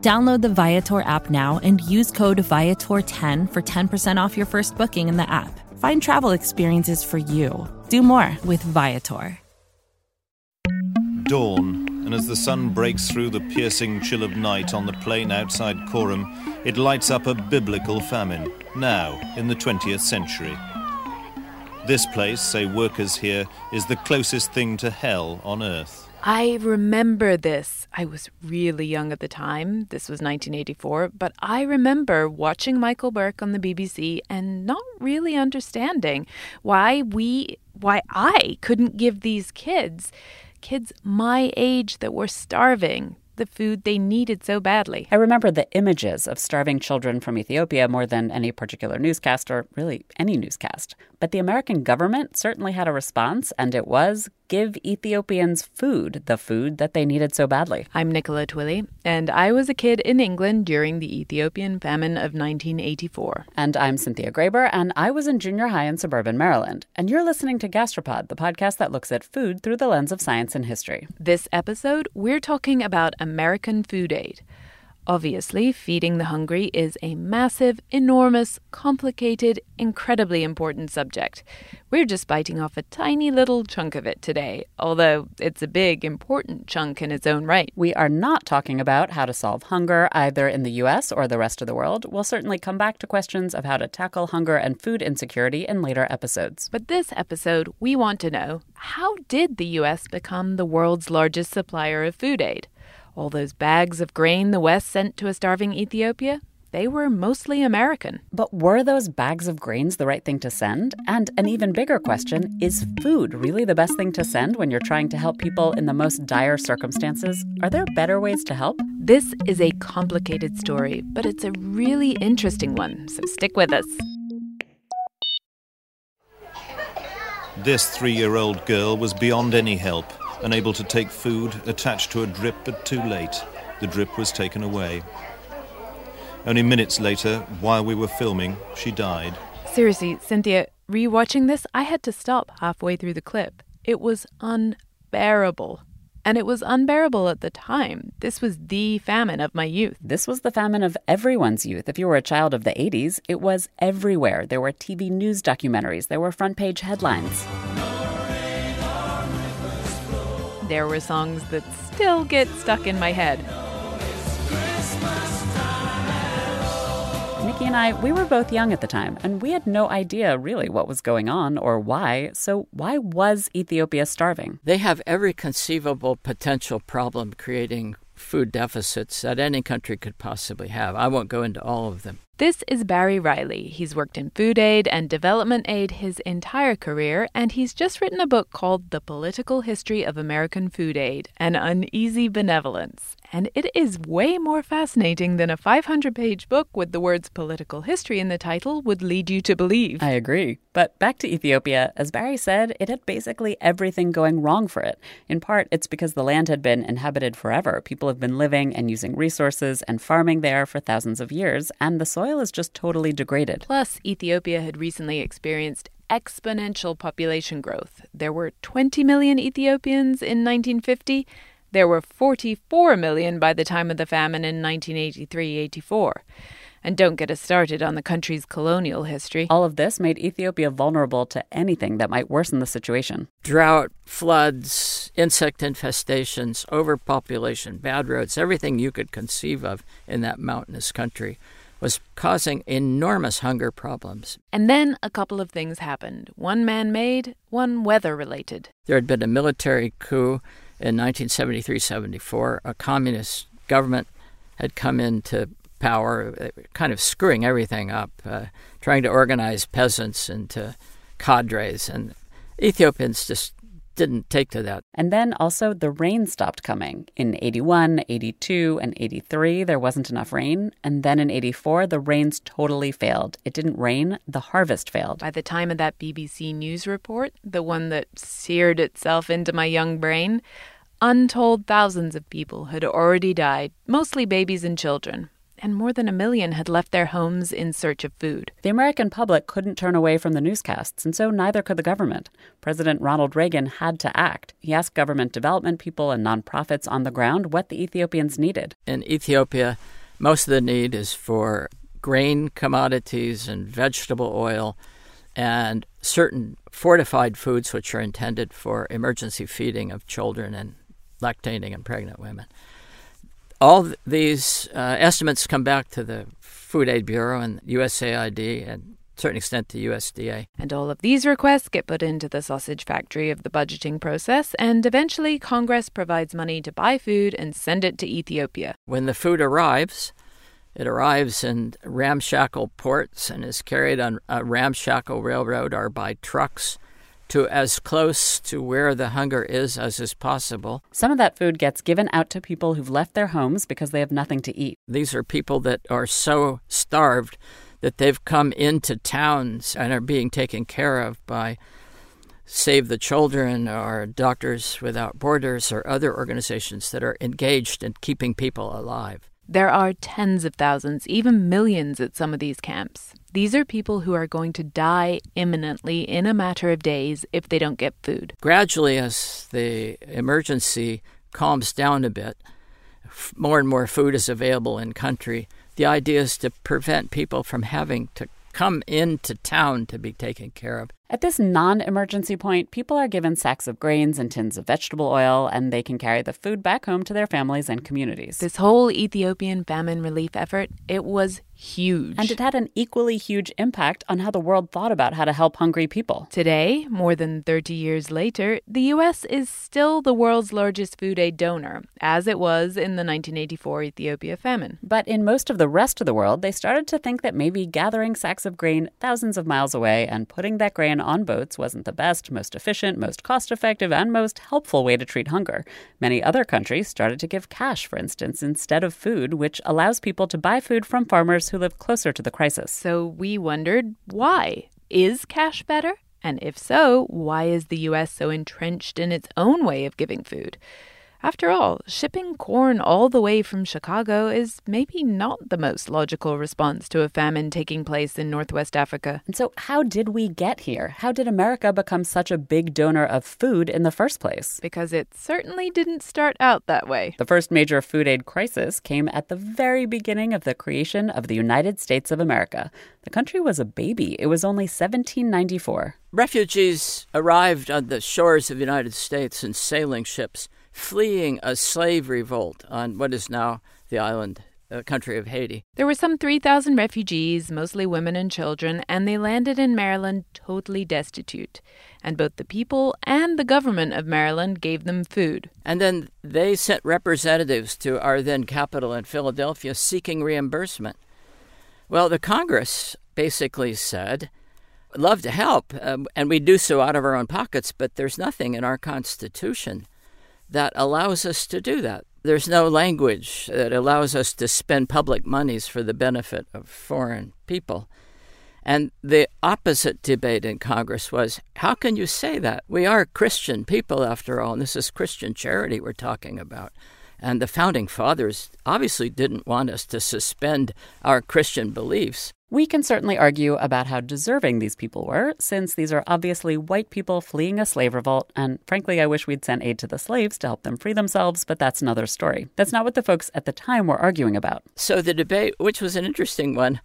Download the Viator app now and use code Viator10 for 10% off your first booking in the app. Find travel experiences for you. Do more with Viator. Dawn, and as the sun breaks through the piercing chill of night on the plain outside Korem, it lights up a biblical famine, now in the 20th century. This place, say workers here, is the closest thing to hell on earth. I remember this. I was really young at the time. This was 1984. But I remember watching Michael Buerk on the BBC and not really understanding why we, why I couldn't give these kids, kids my age that were starving, the food they needed so badly. I remember the images of starving children from Ethiopia more than any particular newscast or really any newscast. But the American government certainly had a response, and it was give Ethiopians food, the food that they needed so badly. I'm Nicola Twilley, and I was a kid in England during the Ethiopian famine of 1984. And I'm Cynthia Graber, and I was in junior high in suburban Maryland. And you're listening to Gastropod, the podcast that looks at food through the lens of science and history. This episode, we're talking about American food aid. Obviously, feeding the hungry is a massive, enormous, complicated, incredibly important subject. We're just biting off a tiny little chunk of it today, although it's a big, important chunk in its own right. We are not talking about how to solve hunger either in the US or the rest of the world. We'll certainly come back to questions of how to tackle hunger and food insecurity in later episodes. But this episode, we want to know how did the US become the world's largest supplier of food aid? All those bags of grain the West sent to a starving Ethiopia, they were mostly American. But were those bags of grains the right thing to send? And an even bigger question is food really the best thing to send when you're trying to help people in the most dire circumstances? Are there better ways to help? This is a complicated story, but it's a really interesting one, so stick with us. This three year old girl was beyond any help unable to take food, attached to a drip, but too late. The drip was taken away. Only minutes later, while we were filming, she died. Seriously, Cynthia, rewatching this, I had to stop halfway through the clip. It was unbearable. And it was unbearable at the time. This was the famine of my youth. This was the famine of everyone's youth. If you were a child of the 80s, it was everywhere. There were TV news documentaries, there were front page headlines there were songs that still get stuck in my head. Nikki and I, we were both young at the time, and we had no idea really what was going on or why. So, why was Ethiopia starving? They have every conceivable potential problem creating food deficits that any country could possibly have. I won't go into all of them. This is Barry Riley. He's worked in food aid and development aid his entire career, and he's just written a book called The Political History of American Food Aid An Uneasy Benevolence and it is way more fascinating than a 500 page book with the words political history in the title would lead you to believe. I agree. But back to Ethiopia, as Barry said, it had basically everything going wrong for it. In part, it's because the land had been inhabited forever. People have been living and using resources and farming there for thousands of years, and the soil is just totally degraded. Plus, Ethiopia had recently experienced exponential population growth. There were 20 million Ethiopians in 1950 there were 44 million by the time of the famine in 1983 84. And don't get us started on the country's colonial history. All of this made Ethiopia vulnerable to anything that might worsen the situation. Drought, floods, insect infestations, overpopulation, bad roads, everything you could conceive of in that mountainous country was causing enormous hunger problems. And then a couple of things happened one man made, one weather related. There had been a military coup in 1973 74. A communist government had come into power, uh, kind of screwing everything up, uh, trying to organize peasants into cadres. And Ethiopians just didn't take to that. And then also the rain stopped coming. In 81, 82, and 83, there wasn't enough rain. And then in 84, the rains totally failed. It didn't rain, the harvest failed. By the time of that BBC News report, the one that seared itself into my young brain, untold thousands of people had already died, mostly babies and children and more than a million had left their homes in search of food. The American public couldn't turn away from the newscasts, and so neither could the government. President Ronald Reagan had to act. He asked government development people and nonprofits on the ground what the Ethiopians needed. In Ethiopia, most of the need is for grain commodities and vegetable oil and certain fortified foods which are intended for emergency feeding of children and lactating and pregnant women all these uh, estimates come back to the Food Aid Bureau and USAID and to a certain extent to USDA. And all of these requests get put into the sausage factory of the budgeting process, and eventually Congress provides money to buy food and send it to Ethiopia. When the food arrives, it arrives in ramshackle ports and is carried on a ramshackle railroad or by trucks to as close to where the hunger is as is possible. Some of that food gets given out to people who've left their homes because they have nothing to eat. These are people that are so starved that they've come into towns and are being taken care of by Save the Children or Doctors Without Borders or other organizations that are engaged in keeping people alive. There are tens of thousands, even millions at some of these camps. These are people who are going to die imminently in a matter of days if they don't get food. Gradually, as the emergency calms down a bit, more and more food is available in country. The idea is to prevent people from having to come into town to be taken care of. At this non emergency point, people are given sacks of grains and tins of vegetable oil, and they can carry the food back home to their families and communities. This whole Ethiopian famine relief effort, it was huge. And it had an equally huge impact on how the world thought about how to help hungry people. Today, more than 30 years later, the U.S. is still the world's largest food aid donor, as it was in the 1984 Ethiopia famine. But in most of the rest of the world, they started to think that maybe gathering sacks of grain thousands of miles away and putting that grain on boats wasn't the best, most efficient, most cost effective, and most helpful way to treat hunger. Many other countries started to give cash, for instance, instead of food, which allows people to buy food from farmers who live closer to the crisis. So we wondered why? Is cash better? And if so, why is the U.S. so entrenched in its own way of giving food? After all, shipping corn all the way from Chicago is maybe not the most logical response to a famine taking place in Northwest Africa. And so, how did we get here? How did America become such a big donor of food in the first place? Because it certainly didn't start out that way. The first major food aid crisis came at the very beginning of the creation of the United States of America. The country was a baby, it was only 1794. Refugees arrived on the shores of the United States in sailing ships fleeing a slave revolt on what is now the island uh, country of Haiti. There were some 3,000 refugees, mostly women and children, and they landed in Maryland totally destitute. And both the people and the government of Maryland gave them food. And then they sent representatives to our then capital in Philadelphia seeking reimbursement. Well, the Congress basically said, love to help, uh, and we do so out of our own pockets, but there's nothing in our Constitution that allows us to do that. There's no language that allows us to spend public monies for the benefit of foreign people. And the opposite debate in Congress was how can you say that? We are Christian people, after all, and this is Christian charity we're talking about. And the founding fathers obviously didn't want us to suspend our Christian beliefs. We can certainly argue about how deserving these people were, since these are obviously white people fleeing a slave revolt, and frankly, I wish we'd sent aid to the slaves to help them free themselves, but that's another story. That's not what the folks at the time were arguing about. So the debate, which was an interesting one,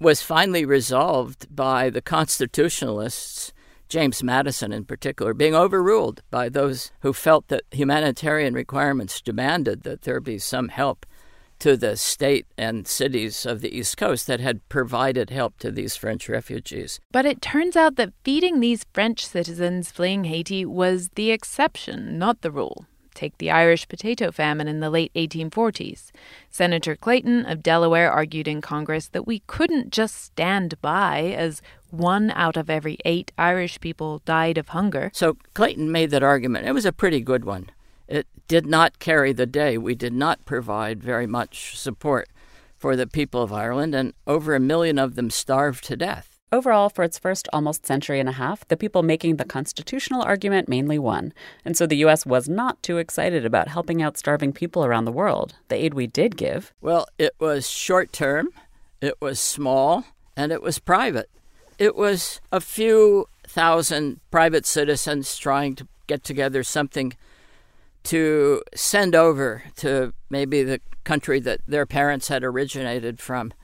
was finally resolved by the constitutionalists, James Madison in particular, being overruled by those who felt that humanitarian requirements demanded that there be some help to the state and cities of the East Coast that had provided help to these French refugees. But it turns out that feeding these French citizens fleeing Haiti was the exception, not the rule. Take the Irish potato famine in the late 1840s. Senator Clayton of Delaware argued in Congress that we couldn't just stand by as one out of every eight Irish people died of hunger. So Clayton made that argument. It was a pretty good one it did not carry the day. We did not provide very much support for the people of Ireland, and over a million of them starved to death. Overall, for its first almost century and a half, the people making the constitutional argument mainly won. And so the U.S. was not too excited about helping out starving people around the world. The aid we did give. Well, it was short term, it was small, and it was private. It was a few thousand private citizens trying to get together something to send over to maybe the country that their parents had originated from.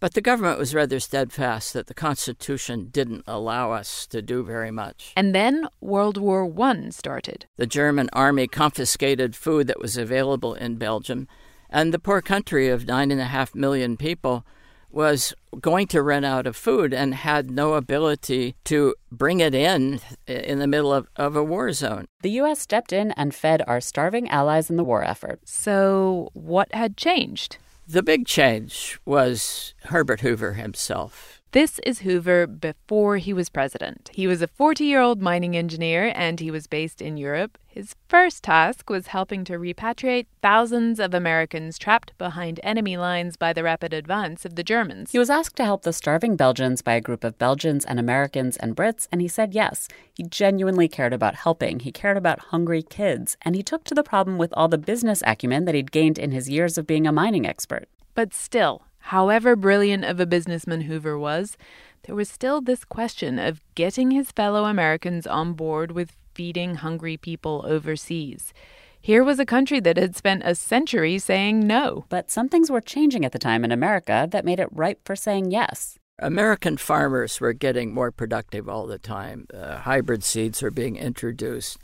But the government was rather steadfast that the Constitution didn't allow us to do very much. And then World War I started. The German army confiscated food that was available in Belgium, and the poor country of nine and a half million people was going to run out of food and had no ability to bring it in in the middle of, of a war zone. The U.S. stepped in and fed our starving allies in the war effort. So, what had changed? The big change was Herbert Hoover himself. This is Hoover before he was president. He was a 40 year old mining engineer and he was based in Europe. His first task was helping to repatriate thousands of Americans trapped behind enemy lines by the rapid advance of the Germans. He was asked to help the starving Belgians by a group of Belgians and Americans and Brits, and he said yes. He genuinely cared about helping. He cared about hungry kids, and he took to the problem with all the business acumen that he'd gained in his years of being a mining expert. But still, However brilliant of a businessman Hoover was, there was still this question of getting his fellow Americans on board with feeding hungry people overseas. Here was a country that had spent a century saying no. But some things were changing at the time in America that made it ripe for saying yes. American farmers were getting more productive all the time. Uh, hybrid seeds were being introduced.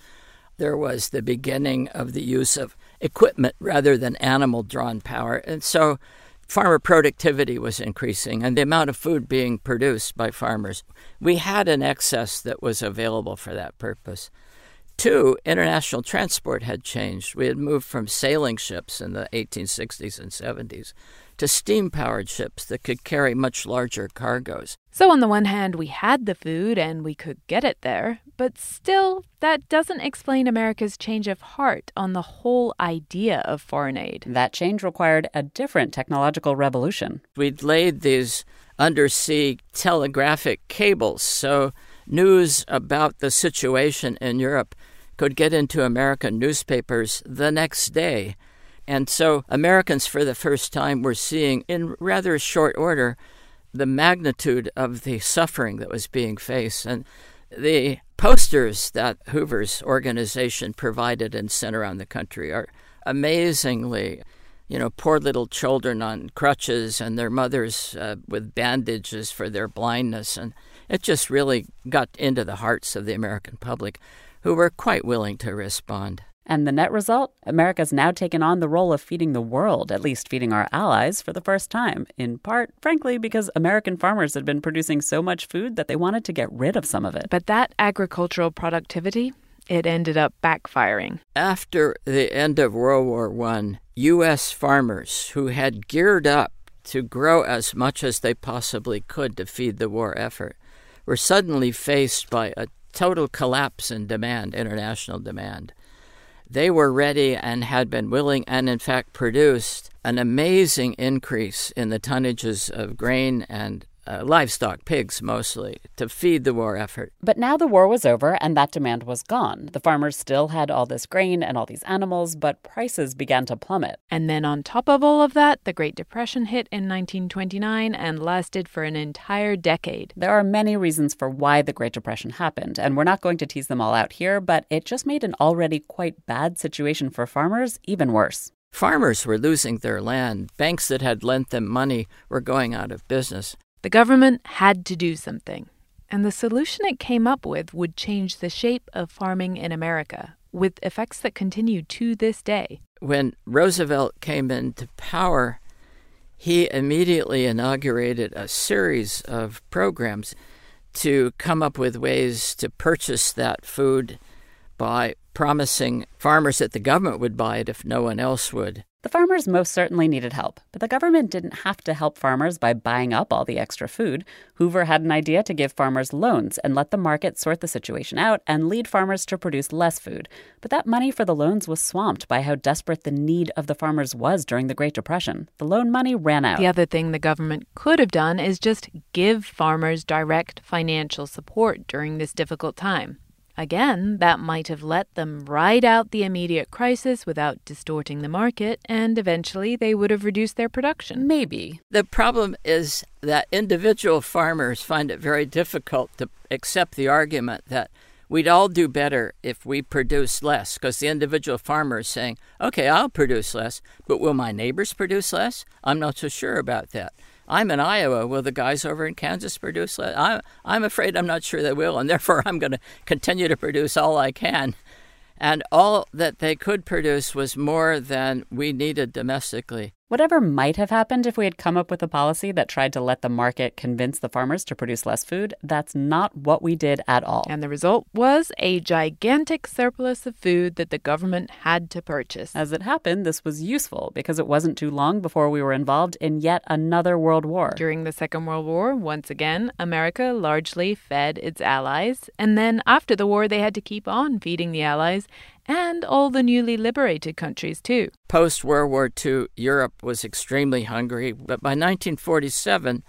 There was the beginning of the use of equipment rather than animal drawn power. And so farmer productivity was increasing and the amount of food being produced by farmers. We had an excess that was available for that purpose. Two, international transport had changed. We had moved from sailing ships in the 1860s and 70s to steam powered ships that could carry much larger cargoes. So, on the one hand, we had the food and we could get it there, but still, that doesn't explain America's change of heart on the whole idea of foreign aid. That change required a different technological revolution. We'd laid these undersea telegraphic cables, so news about the situation in Europe could get into American newspapers the next day. And so Americans, for the first time, were seeing in rather short order the magnitude of the suffering that was being faced. And the posters that Hoover's organization provided and sent around the country are amazingly, you know, poor little children on crutches and their mothers uh, with bandages for their blindness. And it just really got into the hearts of the American public who were quite willing to respond. And the net result? America's now taken on the role of feeding the world, at least feeding our allies, for the first time. In part, frankly, because American farmers had been producing so much food that they wanted to get rid of some of it. But that agricultural productivity, it ended up backfiring. After the end of World War I, U.S. farmers who had geared up to grow as much as they possibly could to feed the war effort were suddenly faced by a total collapse in demand, international demand they were ready and had been willing and, in fact, produced an amazing increase in the tonnages of grain and uh, livestock, pigs mostly, to feed the war effort. But now the war was over and that demand was gone. The farmers still had all this grain and all these animals, but prices began to plummet. And then on top of all of that, the Great Depression hit in 1929 and lasted for an entire decade. There are many reasons for why the Great Depression happened, and we're not going to tease them all out here, but it just made an already quite bad situation for farmers even worse. Farmers were losing their land. Banks that had lent them money were going out of business. The government had to do something. And the solution it came up with would change the shape of farming in America, with effects that continue to this day. When Roosevelt came into power, he immediately inaugurated a series of programs to come up with ways to purchase that food by promising farmers that the government would buy it if no one else would. The farmers most certainly needed help, but the government didn't have to help farmers by buying up all the extra food. Hoover had an idea to give farmers loans and let the market sort the situation out and lead farmers to produce less food. But that money for the loans was swamped by how desperate the need of the farmers was during the Great Depression. The loan money ran out. The other thing the government could have done is just give farmers direct financial support during this difficult time. Again, that might have let them ride out the immediate crisis without distorting the market, and eventually they would have reduced their production. Maybe. The problem is that individual farmers find it very difficult to accept the argument that we'd all do better if we produce less, because the individual farmer is saying, okay, I'll produce less, but will my neighbors produce less? I'm not so sure about that. I'm in Iowa. Will the guys over in Kansas produce? I'm, I'm afraid I'm not sure they will, and therefore I'm going to continue to produce all I can. And all that they could produce was more than we needed domestically. Whatever might have happened if we had come up with a policy that tried to let the market convince the farmers to produce less food, that's not what we did at all. And the result was a gigantic surplus of food that the government had to purchase. As it happened, this was useful because it wasn't too long before we were involved in yet another world war. During the Second World War, once again, America largely fed its allies. And then after the war, they had to keep on feeding the allies and all the newly liberated countries, too. Post World War II, Europe was extremely hungry, but by 1947,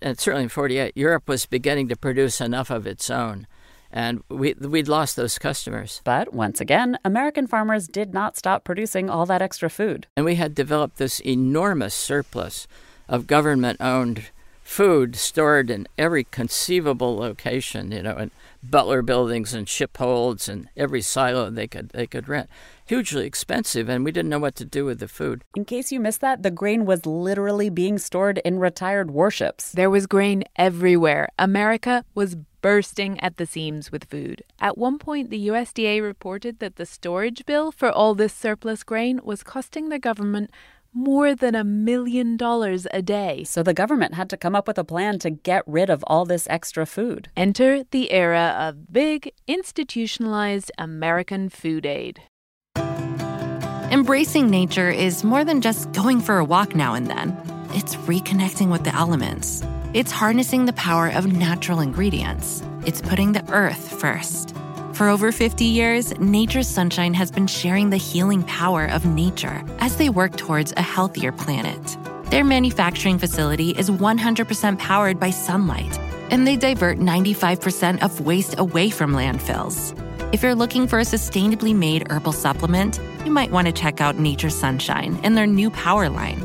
and certainly in 48, Europe was beginning to produce enough of its own. And we, we'd lost those customers. But once again, American farmers did not stop producing all that extra food. And we had developed this enormous surplus of government owned food stored in every conceivable location, you know, in butler buildings and ship holds and every silo they could they could rent. Hugely expensive, and we didn't know what to do with the food. In case you missed that, the grain was literally being stored in retired warships. There was grain everywhere. America was bursting at the seams with food. At one point, the USDA reported that the storage bill for all this surplus grain was costing the government more than a million dollars a day. So the government had to come up with a plan to get rid of all this extra food. Enter the era of big, institutionalized American food aid. Embracing nature is more than just going for a walk now and then, it's reconnecting with the elements. It's harnessing the power of natural ingredients. It's putting the earth first. For over 50 years, Nature's Sunshine has been sharing the healing power of nature as they work towards a healthier planet. Their manufacturing facility is 100% powered by sunlight, and they divert 95% of waste away from landfills. If you're looking for a sustainably made herbal supplement, you might want to check out Nature's Sunshine and their new Power line.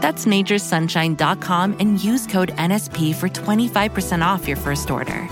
That's naturesunshine.com and use code NSP for 25% off your first order.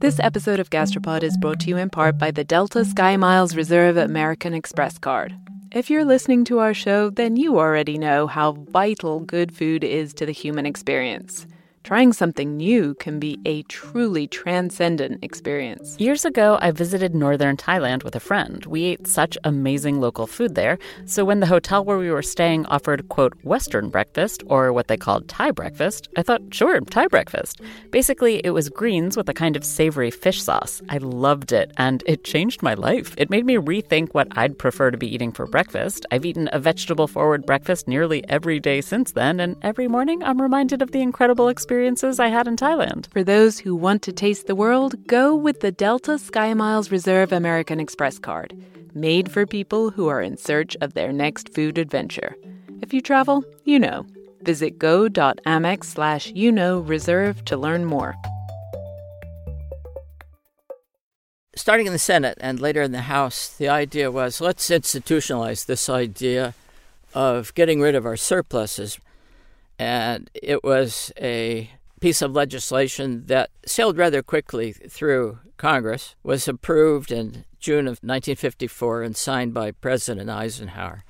This episode of Gastropod is brought to you in part by the Delta SkyMiles Reserve American Express card. If you're listening to our show, then you already know how vital good food is to the human experience. Trying something new can be a truly transcendent experience. Years ago, I visited northern Thailand with a friend. We ate such amazing local food there. So when the hotel where we were staying offered, quote, Western breakfast, or what they called Thai breakfast, I thought, sure, Thai breakfast. Basically, it was greens with a kind of savory fish sauce. I loved it, and it changed my life. It made me rethink what I'd prefer to be eating for breakfast. I've eaten a vegetable forward breakfast nearly every day since then, and every morning I'm reminded of the incredible experience experiences I had in Thailand. For those who want to taste the world, go with the Delta SkyMiles Reserve American Express card, made for people who are in search of their next food adventure. If you travel, you know. Visit go.amex slash you know reserve to learn more. Starting in the Senate and later in the House, the idea was let's institutionalize this idea of getting rid of our surpluses and it was a piece of legislation that sailed rather quickly through Congress, was approved in June of 1954 and signed by President Eisenhower.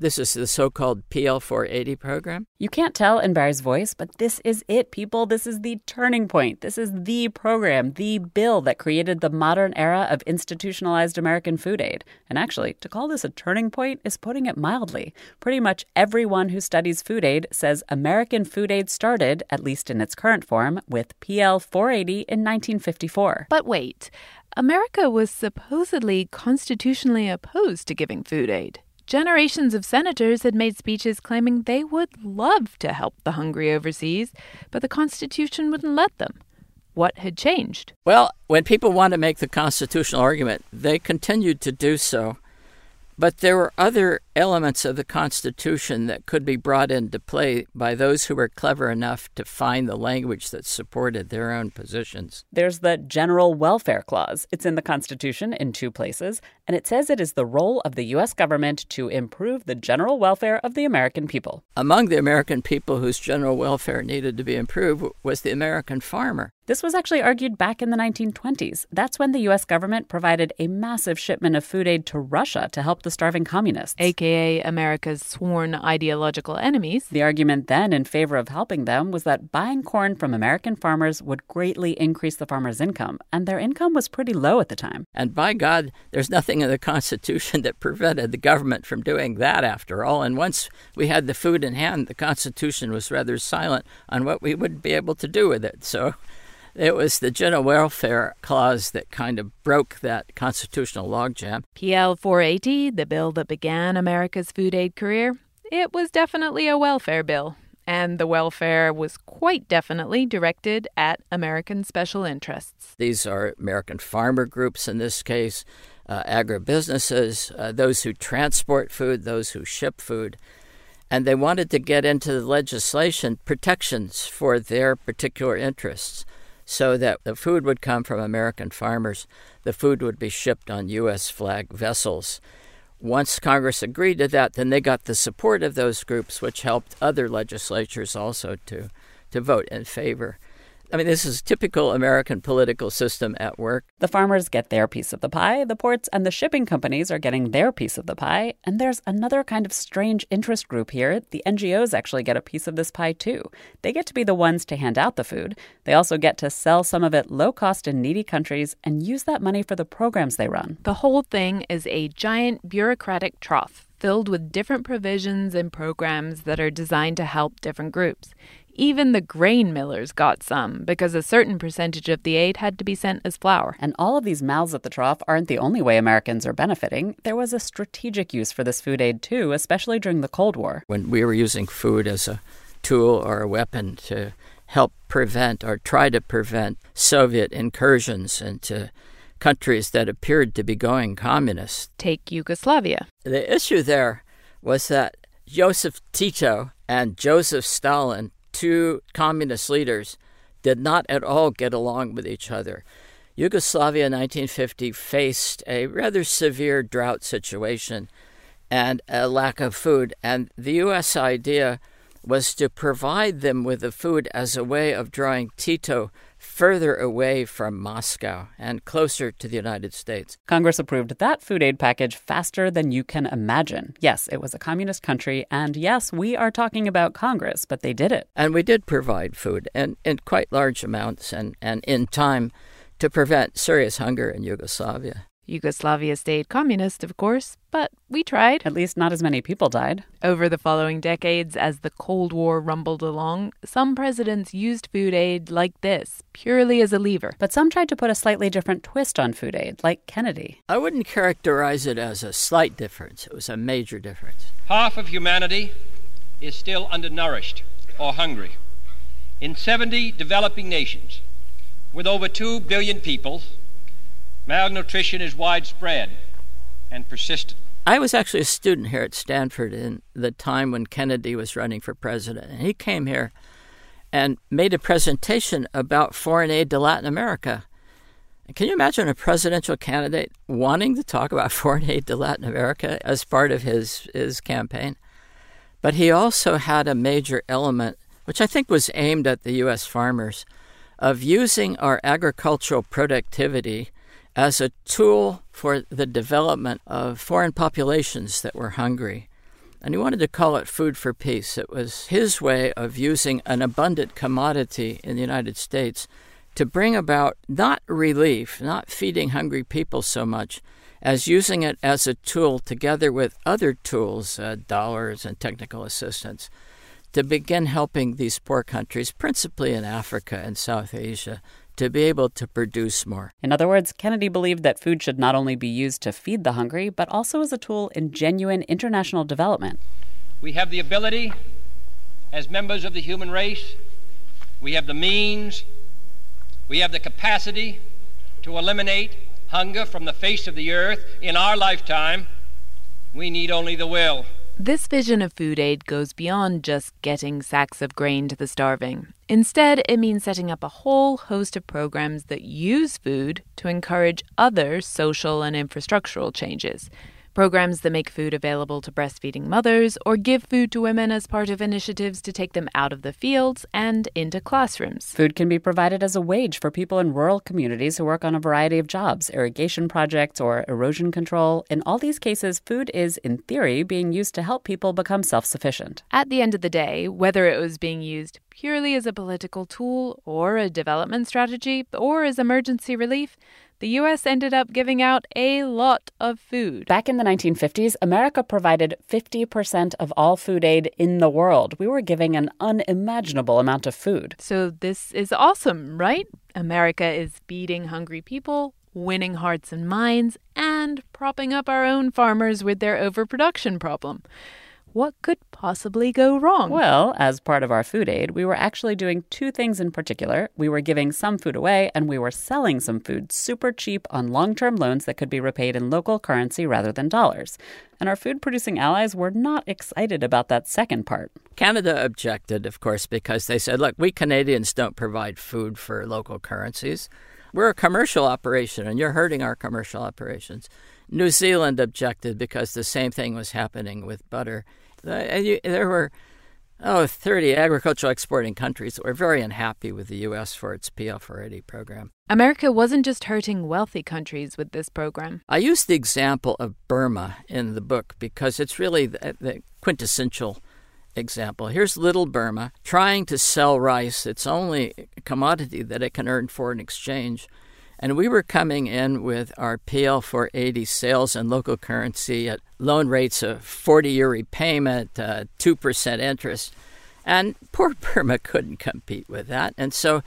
This is the so called PL 480 program. You can't tell in Barry's voice, but this is it, people. This is the turning point. This is the program, the bill that created the modern era of institutionalized American food aid. And actually, to call this a turning point is putting it mildly. Pretty much everyone who studies food aid says American food aid started, at least in its current form, with PL 480 in 1954. But wait, America was supposedly constitutionally opposed to giving food aid. Generations of senators had made speeches claiming they would love to help the hungry overseas, but the Constitution wouldn't let them. What had changed? Well, when people want to make the constitutional argument, they continued to do so. But there were other elements of the Constitution that could be brought into play by those who were clever enough to find the language that supported their own positions. There's the General Welfare Clause. It's in the Constitution in two places, and it says it is the role of the U.S. government to improve the general welfare of the American people. Among the American people whose general welfare needed to be improved was the American farmer. This was actually argued back in the 1920s. That's when the U.S. government provided a massive shipment of food aid to Russia to help the starving communists. AKA America's sworn ideological enemies. The argument then in favor of helping them was that buying corn from American farmers would greatly increase the farmers' income, and their income was pretty low at the time. And by God, there's nothing in the Constitution that prevented the government from doing that after all. And once we had the food in hand, the Constitution was rather silent on what we would be able to do with it. So it was the general welfare clause that kind of broke that constitutional logjam. PL 480, the bill that began America's food aid career, it was definitely a welfare bill. And the welfare was quite definitely directed at American special interests. These are American farmer groups in this case, uh, agribusinesses, uh, those who transport food, those who ship food and they wanted to get into the legislation protections for their particular interests so that the food would come from American farmers. The food would be shipped on U.S. flag vessels. Once Congress agreed to that, then they got the support of those groups, which helped other legislatures also to, to vote in favor. I mean, this is typical American political system at work. The farmers get their piece of the pie, the ports and the shipping companies are getting their piece of the pie, and there's another kind of strange interest group here. The NGOs actually get a piece of this pie too. They get to be the ones to hand out the food. They also get to sell some of it low cost in needy countries and use that money for the programs they run. The whole thing is a giant bureaucratic trough filled with different provisions and programs that are designed to help different groups. Even the grain millers got some because a certain percentage of the aid had to be sent as flour. And all of these mouths at the trough aren't the only way Americans are benefiting. There was a strategic use for this food aid too, especially during the Cold War. When we were using food as a tool or a weapon to help prevent or try to prevent Soviet incursions into countries that appeared to be going communist. Take Yugoslavia. The issue there was that Joseph Tito and Joseph Stalin two communist leaders did not at all get along with each other. Yugoslavia in 1950 faced a rather severe drought situation and a lack of food, and the U.S. idea was to provide them with the food as a way of drawing Tito further away from Moscow and closer to the United States. Congress approved that food aid package faster than you can imagine. Yes, it was a communist country, and yes, we are talking about Congress, but they did it. And we did provide food and in quite large amounts and, and in time to prevent serious hunger in Yugoslavia. Yugoslavia stayed communist, of course, but we tried. At least not as many people died. Over the following decades, as the Cold War rumbled along, some presidents used food aid like this, purely as a lever. But some tried to put a slightly different twist on food aid, like Kennedy. I wouldn't characterize it as a slight difference, it was a major difference. Half of humanity is still undernourished or hungry. In 70 developing nations, with over 2 billion people, Malnutrition is widespread and persistent. I was actually a student here at Stanford in the time when Kennedy was running for president. And he came here and made a presentation about foreign aid to Latin America. Can you imagine a presidential candidate wanting to talk about foreign aid to Latin America as part of his, his campaign? But he also had a major element, which I think was aimed at the U.S. farmers, of using our agricultural productivity as a tool for the development of foreign populations that were hungry. And he wanted to call it food for peace. It was his way of using an abundant commodity in the United States to bring about not relief, not feeding hungry people so much, as using it as a tool together with other tools, uh, dollars and technical assistance, to begin helping these poor countries, principally in Africa and South Asia, to be able to produce more. In other words, Kennedy believed that food should not only be used to feed the hungry, but also as a tool in genuine international development. We have the ability, as members of the human race, we have the means, we have the capacity to eliminate hunger from the face of the earth in our lifetime. We need only the will. This vision of food aid goes beyond just getting sacks of grain to the starving. Instead, it means setting up a whole host of programs that use food to encourage other social and infrastructural changes programs that make food available to breastfeeding mothers, or give food to women as part of initiatives to take them out of the fields and into classrooms. Food can be provided as a wage for people in rural communities who work on a variety of jobs, irrigation projects, or erosion control. In all these cases, food is, in theory, being used to help people become self sufficient. At the end of the day, whether it was being used purely as a political tool, or a development strategy, or as emergency relief, the U.S. ended up giving out a lot of food. Back in the 1950s, America provided 50% of all food aid in the world. We were giving an unimaginable amount of food. So this is awesome, right? America is feeding hungry people, winning hearts and minds, and propping up our own farmers with their overproduction problem. What could possibly go wrong? Well, as part of our food aid, we were actually doing two things in particular. We were giving some food away, and we were selling some food super cheap on long term loans that could be repaid in local currency rather than dollars. And our food producing allies were not excited about that second part. Canada objected, of course, because they said, look, we Canadians don't provide food for local currencies. We're a commercial operation, and you're hurting our commercial operations. New Zealand objected because the same thing was happening with butter. There were oh, 30 agricultural exporting countries that were very unhappy with the U.S. for its PL 480 program. America wasn't just hurting wealthy countries with this program. I use the example of Burma in the book because it's really the, the quintessential example. Here's little Burma trying to sell rice, its only commodity that it can earn foreign exchange and we were coming in with our PL 480 sales in local currency at loan rates of 40 year repayment, uh, 2% interest. And poor Burma couldn't compete with that. And so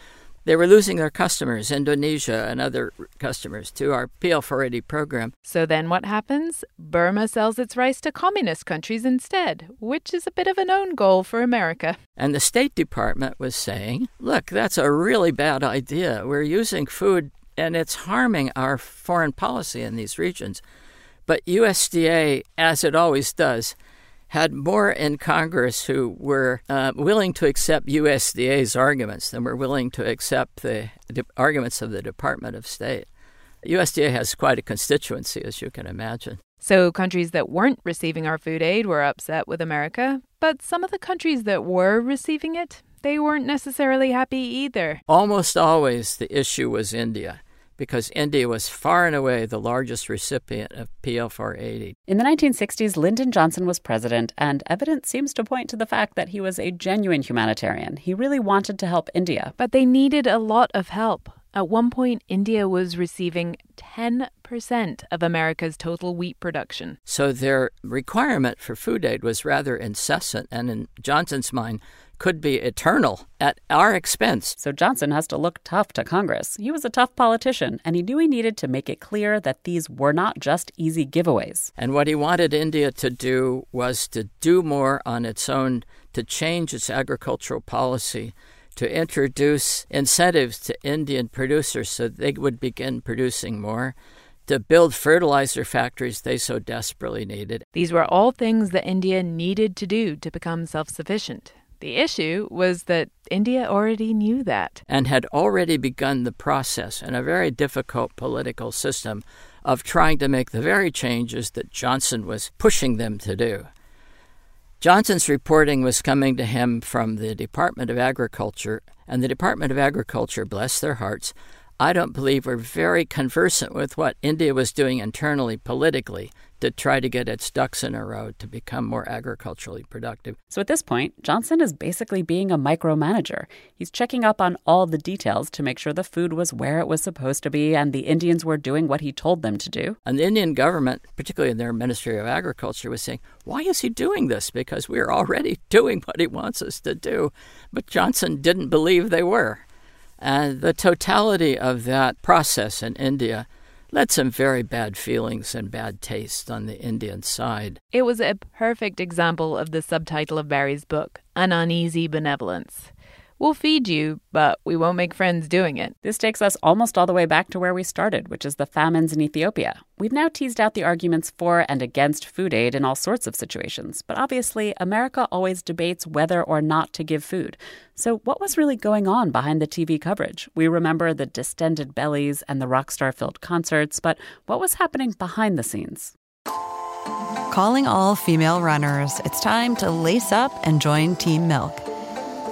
they were losing their customers, Indonesia and other customers, to our PL 480 program. So then what happens? Burma sells its rice to communist countries instead, which is a bit of an own goal for America. And the State Department was saying, look, that's a really bad idea. We're using food and it's harming our foreign policy in these regions. But USDA, as it always does, had more in Congress who were uh, willing to accept USDA's arguments than were willing to accept the, the arguments of the Department of State. USDA has quite a constituency, as you can imagine. So, countries that weren't receiving our food aid were upset with America, but some of the countries that were receiving it, they weren't necessarily happy either. Almost always the issue was India because India was far and away the largest recipient of PL4 aid. In the 1960s, Lyndon Johnson was president, and evidence seems to point to the fact that he was a genuine humanitarian. He really wanted to help India. But they needed a lot of help. At one point, India was receiving 10% of America's total wheat production. So their requirement for food aid was rather incessant, and in Johnson's mind, could be eternal at our expense. So Johnson has to look tough to Congress. He was a tough politician, and he knew he needed to make it clear that these were not just easy giveaways. And what he wanted India to do was to do more on its own, to change its agricultural policy to introduce incentives to Indian producers so they would begin producing more, to build fertilizer factories they so desperately needed. These were all things that India needed to do to become self sufficient. The issue was that India already knew that. And had already begun the process in a very difficult political system of trying to make the very changes that Johnson was pushing them to do. Johnson's reporting was coming to him from the Department of Agriculture, and the Department of Agriculture, bless their hearts, I don't believe were very conversant with what India was doing internally politically to try to get its ducks in a row to become more agriculturally productive. So at this point, Johnson is basically being a micromanager. He's checking up on all the details to make sure the food was where it was supposed to be and the Indians were doing what he told them to do. And the Indian government, particularly in their Ministry of Agriculture, was saying, why is he doing this? Because we're already doing what he wants us to do. But Johnson didn't believe they were. And the totality of that process in India led some very bad feelings and bad taste on the Indian side. It was a perfect example of the subtitle of Barry's book, An Uneasy Benevolence. We'll feed you, but we won't make friends doing it. This takes us almost all the way back to where we started, which is the famines in Ethiopia. We've now teased out the arguments for and against food aid in all sorts of situations, but obviously, America always debates whether or not to give food. So, what was really going on behind the TV coverage? We remember the distended bellies and the rock star filled concerts, but what was happening behind the scenes? Calling all female runners, it's time to lace up and join Team Milk.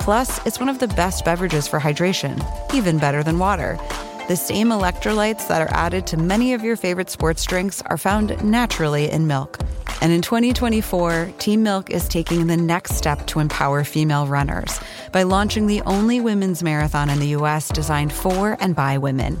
Plus, it's one of the best beverages for hydration, even better than water. The same electrolytes that are added to many of your favorite sports drinks are found naturally in milk. And in 2024, Team Milk is taking the next step to empower female runners by launching the only women's marathon in the U.S. designed for and by women.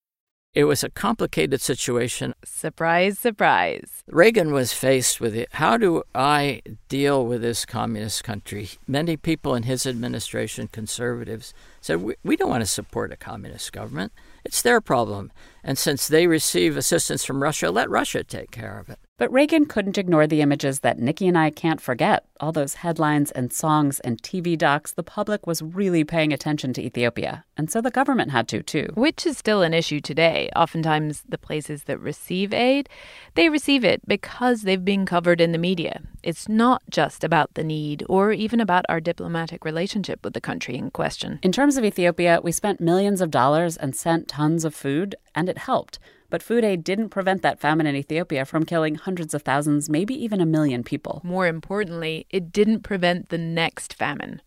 It was a complicated situation. Surprise, surprise. Reagan was faced with it. How do I deal with this communist country? Many people in his administration, conservatives, said, We, we don't want to support a communist government. It's their problem. And since they receive assistance from Russia, let Russia take care of it. But Reagan couldn't ignore the images that Nikki and I can't forget. All those headlines and songs and TV docs, the public was really paying attention to Ethiopia. And so the government had to, too. Which is still an issue today. Oftentimes, the places that receive aid, they receive it because they've been covered in the media. It's not just about the need or even about our diplomatic relationship with the country in question. In terms of Ethiopia, we spent millions of dollars and sent tons of food, and it helped. But food aid didn't prevent that famine in Ethiopia from killing hundreds of thousands, maybe even a million people. More importantly, it didn't prevent the next famine.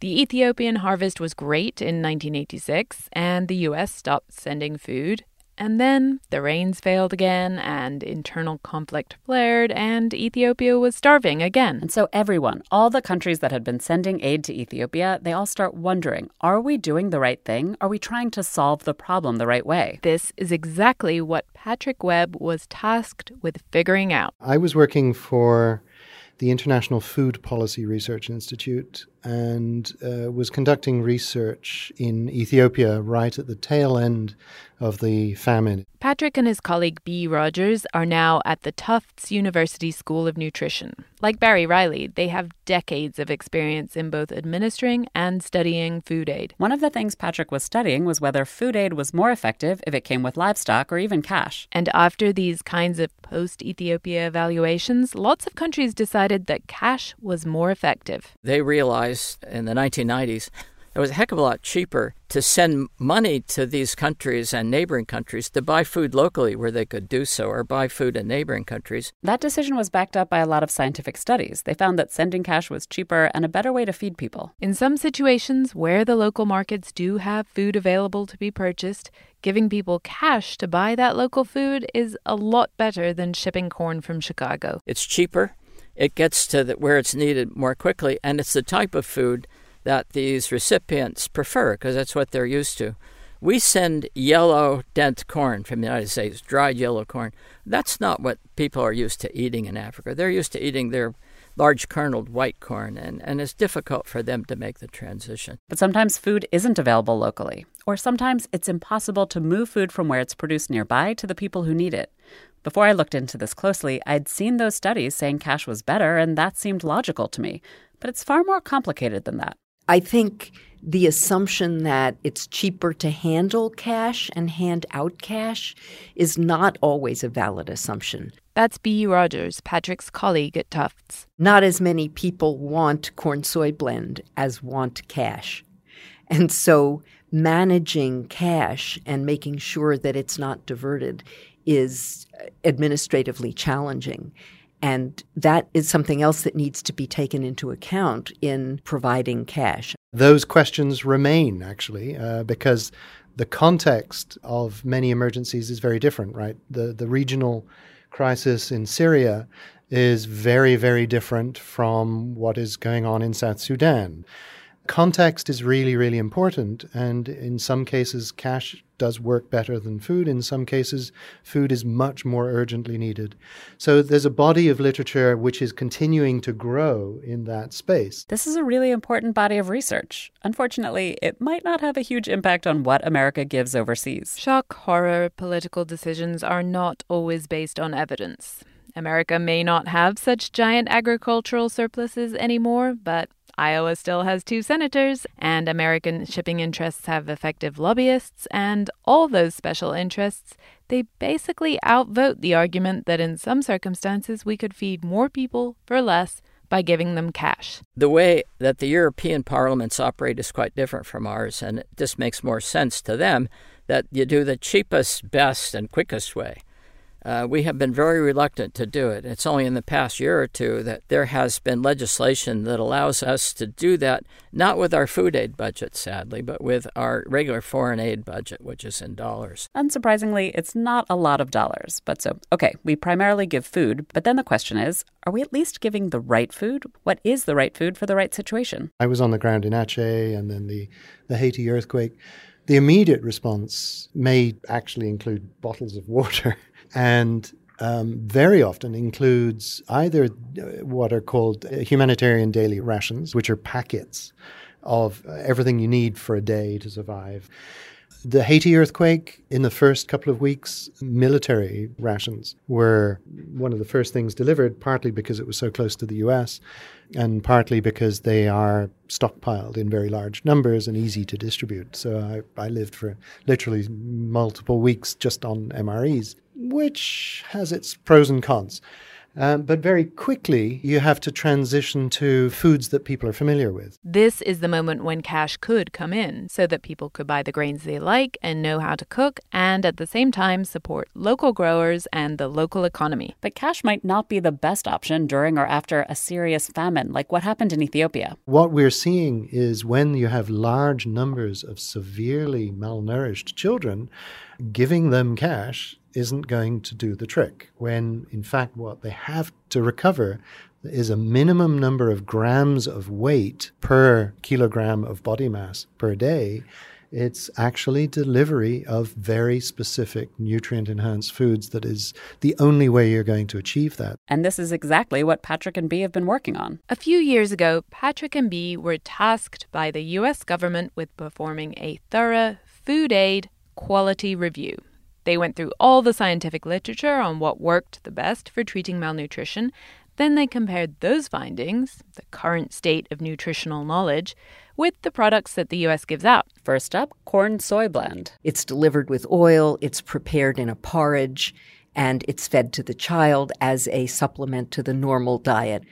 The Ethiopian harvest was great in 1986, and the U.S. stopped sending food. And then the rains failed again, and internal conflict flared, and Ethiopia was starving again. And so, everyone, all the countries that had been sending aid to Ethiopia, they all start wondering are we doing the right thing? Are we trying to solve the problem the right way? This is exactly what Patrick Webb was tasked with figuring out. I was working for the International Food Policy Research Institute and uh, was conducting research in Ethiopia right at the tail end of the famine. Patrick and his colleague Bea Rogers are now at the Tufts University School of Nutrition. Like Barry Riley, they have decades of experience in both administering and studying food aid. One of the things Patrick was studying was whether food aid was more effective if it came with livestock or even cash. And after these kinds of post Ethiopia evaluations, lots of countries decided that cash was more effective. They realized in the 1990s it was a heck of a lot cheaper to send money to these countries and neighboring countries to buy food locally where they could do so or buy food in neighboring countries. That decision was backed up by a lot of scientific studies. They found that sending cash was cheaper and a better way to feed people. In some situations where the local markets do have food available to be purchased, giving people cash to buy that local food is a lot better than shipping corn from Chicago. It's cheaper, it gets to the, where it's needed more quickly, and it's the type of food that these recipients prefer because that's what they're used to. We send yellow dent corn from the United States, dried yellow corn. That's not what people are used to eating in Africa. They're used to eating their large kerneled white corn, and, and it's difficult for them to make the transition. But sometimes food isn't available locally, or sometimes it's impossible to move food from where it's produced nearby to the people who need it. Before I looked into this closely, I'd seen those studies saying cash was better, and that seemed logical to me. But it's far more complicated than that. I think the assumption that it's cheaper to handle cash and hand out cash is not always a valid assumption. That's Bea Rogers, Patrick's colleague at Tufts. Not as many people want corn soy blend as want cash. And so managing cash and making sure that it's not diverted is administratively challenging. And that is something else that needs to be taken into account in providing cash. Those questions remain, actually, uh, because the context of many emergencies is very different, right? The, the regional crisis in Syria is very, very different from what is going on in South Sudan. Context is really, really important. And in some cases, cash does work better than food. In some cases, food is much more urgently needed. So there's a body of literature which is continuing to grow in that space. This is a really important body of research. Unfortunately, it might not have a huge impact on what America gives overseas. Shock, horror, political decisions are not always based on evidence. America may not have such giant agricultural surpluses anymore, but Iowa still has two senators, and American shipping interests have effective lobbyists, and all those special interests, they basically outvote the argument that in some circumstances we could feed more people for less by giving them cash. The way that the European parliaments operate is quite different from ours, and this makes more sense to them that you do the cheapest, best, and quickest way. Uh, we have been very reluctant to do it. It's only in the past year or two that there has been legislation that allows us to do that, not with our food aid budget, sadly, but with our regular foreign aid budget, which is in dollars. Unsurprisingly, it's not a lot of dollars. But so, okay, we primarily give food, but then the question is are we at least giving the right food? What is the right food for the right situation? I was on the ground in Aceh and then the, the Haiti earthquake. The immediate response may actually include bottles of water and um, very often includes either uh, what are called humanitarian daily rations, which are packets of everything you need for a day to survive. The Haiti earthquake, in the first couple of weeks, military rations were one of the first things delivered, partly because it was so close to the US and partly because they are stockpiled in very large numbers and easy to distribute. So I, I lived for literally multiple weeks just on MREs, which has its pros and cons. Um, but very quickly, you have to transition to foods that people are familiar with. This is the moment when cash could come in so that people could buy the grains they like and know how to cook, and at the same time support local growers and the local economy. But cash might not be the best option during or after a serious famine, like what happened in Ethiopia. What we're seeing is when you have large numbers of severely malnourished children, giving them cash isn't going to do the trick. When, in fact, what they have to recover is a minimum number of grams of weight per kilogram of body mass per day. It's actually delivery of very specific nutrient enhanced foods that is the only way you're going to achieve that. And this is exactly what Patrick and Bea have been working on. A few years ago, Patrick and Bea were tasked by the U.S. government with performing a thorough food aid quality review. They went through all the scientific literature on what worked the best for treating malnutrition. Then they compared those findings, the current state of nutritional knowledge, with the products that the US gives out. First up, corn soy blend. It's delivered with oil, it's prepared in a porridge, and it's fed to the child as a supplement to the normal diet.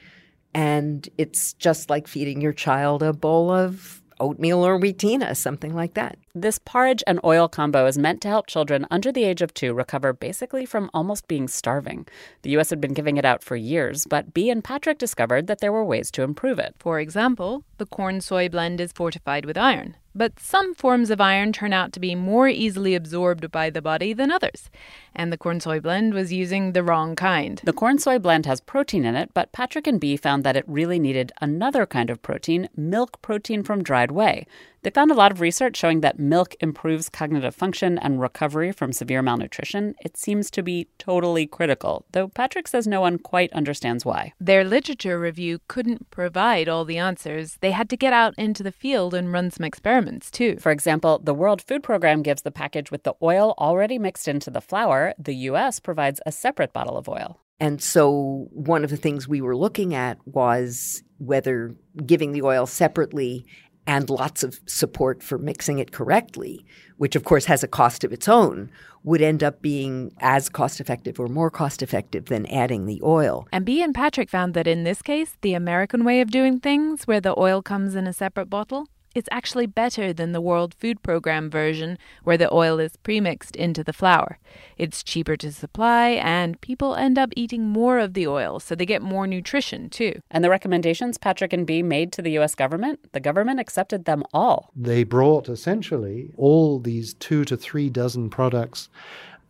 And it's just like feeding your child a bowl of oatmeal or wheatena, something like that. This porridge and oil combo is meant to help children under the age of two recover basically from almost being starving. The U.S. had been giving it out for years, but Bea and Patrick discovered that there were ways to improve it. For example, the corn soy blend is fortified with iron. But some forms of iron turn out to be more easily absorbed by the body than others, and the corn soy blend was using the wrong kind. The corn soy blend has protein in it, but Patrick and Bea found that it really needed another kind of protein, milk protein from dried whey. They found a lot of research showing that milk improves cognitive function and recovery from severe malnutrition. It seems to be totally critical, though Patrick says no one quite understands why. Their literature review couldn't provide all the answers. They had to get out into the field and run some experiments, too. For example, the World Food Program gives the package with the oil already mixed into the flour. The US provides a separate bottle of oil. And so, one of the things we were looking at was whether giving the oil separately and lots of support for mixing it correctly, which of course has a cost of its own, would end up being as cost effective or more cost effective than adding the oil. And Bea and Patrick found that in this case, the American way of doing things, where the oil comes in a separate bottle, it's actually better than the World Food Program version, where the oil is premixed into the flour. It's cheaper to supply, and people end up eating more of the oil, so they get more nutrition too. And the recommendations Patrick and Bea made to the U.S. government, the government accepted them all. They brought essentially all these two to three dozen products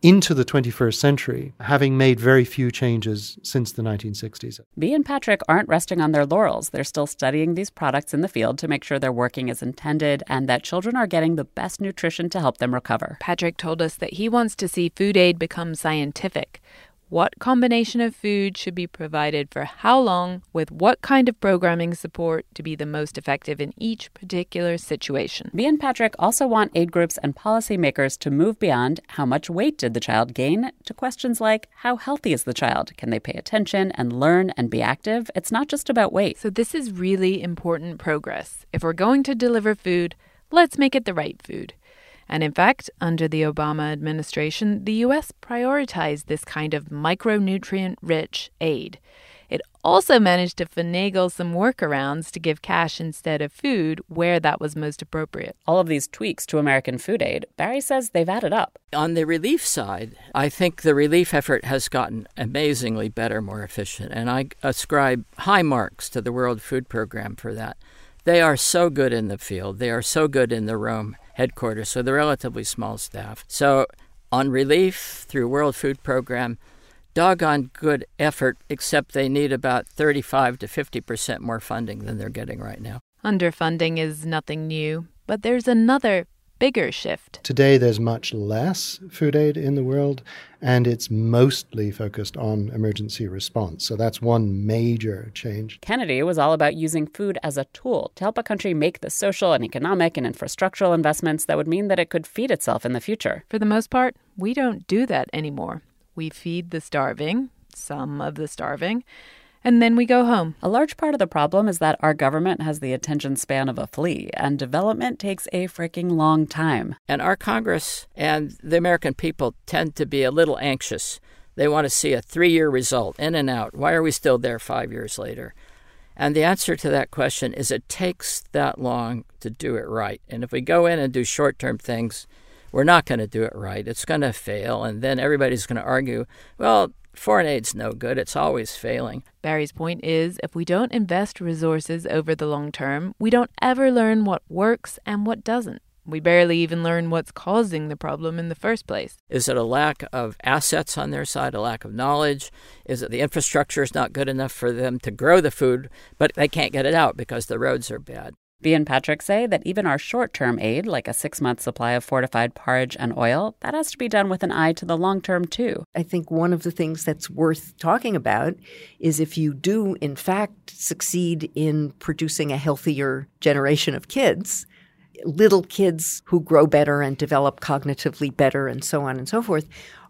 into the 21st century, having made very few changes since the 1960s. Bea and Patrick aren't resting on their laurels. They're still studying these products in the field to make sure they're working as intended and that children are getting the best nutrition to help them recover. Patrick told us that he wants to see food aid become scientific, what combination of food should be provided for how long, with what kind of programming support to be the most effective in each particular situation. Bea and Patrick also want aid groups and policymakers to move beyond how much weight did the child gain to questions like how healthy is the child? Can they pay attention and learn and be active? It's not just about weight. So, this is really important progress. If we're going to deliver food, let's make it the right food. And in fact, under the Obama administration, the U.S. prioritized this kind of micronutrient rich aid. It also managed to finagle some workarounds to give cash instead of food where that was most appropriate. All of these tweaks to American food aid, Barry says they've added up. On the relief side, I think the relief effort has gotten amazingly better, more efficient, and I ascribe high marks to the World Food Program for that. They are so good in the field, they are so good in the room headquarters, so they're relatively small staff. So on relief through World Food Program, doggone good effort, except they need about 35 to 50 percent more funding than they're getting right now. Underfunding is nothing new, but there's another bigger shift. Today, there's much less food aid in the world, and it's mostly focused on emergency response. So that's one major change. Kennedy was all about using food as a tool to help a country make the social and economic and infrastructural investments that would mean that it could feed itself in the future. For the most part, we don't do that anymore. We feed the starving, some of the starving, and then we go home. A large part of the problem is that our government has the attention span of a flea, and development takes a freaking long time. And our Congress and the American people tend to be a little anxious. They want to see a three year result, in and out. Why are we still there five years later? And the answer to that question is it takes that long to do it right. And if we go in and do short term things, we're not going to do it right. It's going to fail. And then everybody's going to argue, well, Foreign aid's no good, it's always failing. Barry's point is if we don't invest resources over the long term, we don't ever learn what works and what doesn't. We barely even learn what's causing the problem in the first place. Is it a lack of assets on their side, a lack of knowledge? Is it the infrastructure is not good enough for them to grow the food, but they can't get it out because the roads are bad? Bea and Patrick say that even our short term aid, like a six month supply of fortified porridge and oil, that has to be done with an eye to the long term too. I think one of the things that's worth talking about is if you do, in fact, succeed in producing a healthier generation of kids, little kids who grow better and develop cognitively better and so on and so forth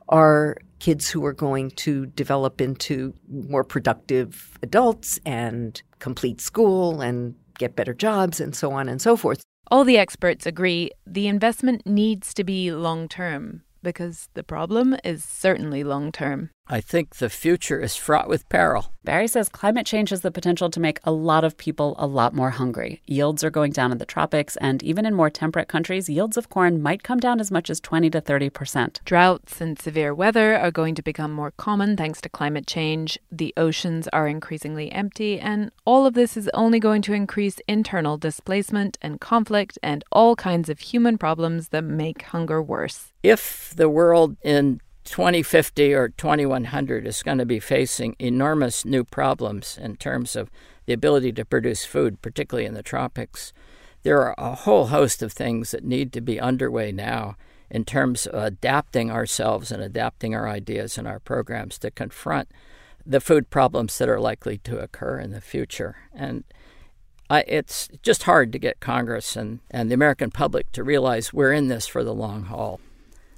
are kids who are going to develop into more productive adults and complete school and get better jobs, and so on and so forth. All the experts agree the investment needs to be long term because the problem is certainly long term. I think the future is fraught with peril. Barry says climate change has the potential to make a lot of people a lot more hungry. Yields are going down in the tropics, and even in more temperate countries, yields of corn might come down as much as 20 to 30 percent. Droughts and severe weather are going to become more common thanks to climate change. The oceans are increasingly empty, and all of this is only going to increase internal displacement and conflict and all kinds of human problems that make hunger worse. If the world in 2050 or 2100 is going to be facing enormous new problems in terms of the ability to produce food, particularly in the tropics. There are a whole host of things that need to be underway now in terms of adapting ourselves and adapting our ideas and our programs to confront the food problems that are likely to occur in the future. And I, it's just hard to get Congress and, and the American public to realize we're in this for the long haul.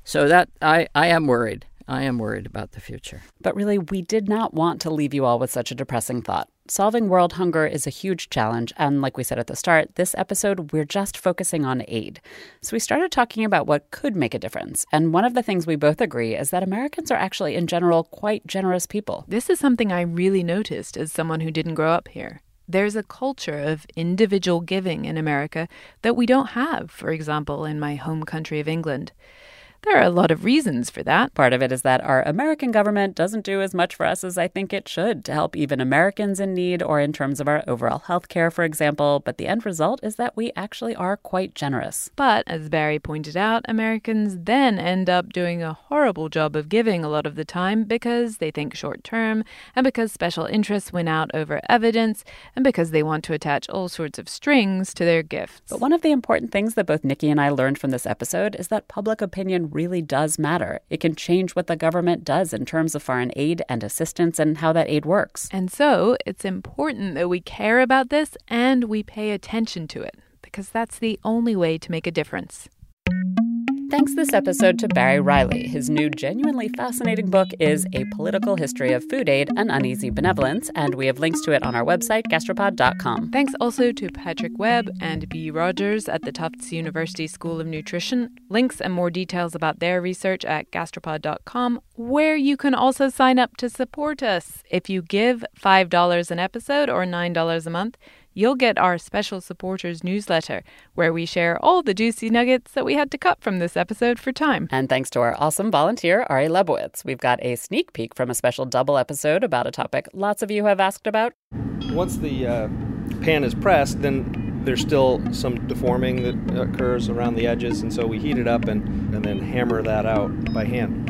So that I, I am worried. I am worried about the future. But really, we did not want to leave you all with such a depressing thought. Solving world hunger is a huge challenge, and like we said at the start, this episode we're just focusing on aid. So we started talking about what could make a difference. And one of the things we both agree is that Americans are actually, in general, quite generous people. This is something I really noticed as someone who didn't grow up here. There's a culture of individual giving in America that we don't have, for example, in my home country of England. There are a lot of reasons for that. Part of it is that our American government doesn't do as much for us as I think it should to help even Americans in need or in terms of our overall health care, for example. But the end result is that we actually are quite generous. But as Barry pointed out, Americans then end up doing a horrible job of giving a lot of the time because they think short term and because special interests win out over evidence and because they want to attach all sorts of strings to their gifts. But one of the important things that both Nikki and I learned from this episode is that public opinion really does matter. It can change what the government does in terms of foreign aid and assistance and how that aid works. And so it's important that we care about this and we pay attention to it because that's the only way to make a difference. Thanks this episode to Barry Riley. His new genuinely fascinating book is A Political History of Food Aid and Uneasy Benevolence, and we have links to it on our website, gastropod.com. Thanks also to Patrick Webb and Bea Rogers at the Tufts University School of Nutrition. Links and more details about their research at gastropod.com, where you can also sign up to support us. If you give $5 an episode or $9 a month, you'll get our special supporters newsletter, where we share all the juicy nuggets that we had to cut from this episode for time. And thanks to our awesome volunteer, Ari Lebowitz, we've got a sneak peek from a special double episode about a topic lots of you have asked about. Once the uh, pan is pressed, then there's still some deforming that occurs around the edges, and so we heat it up and, and then hammer that out by hand.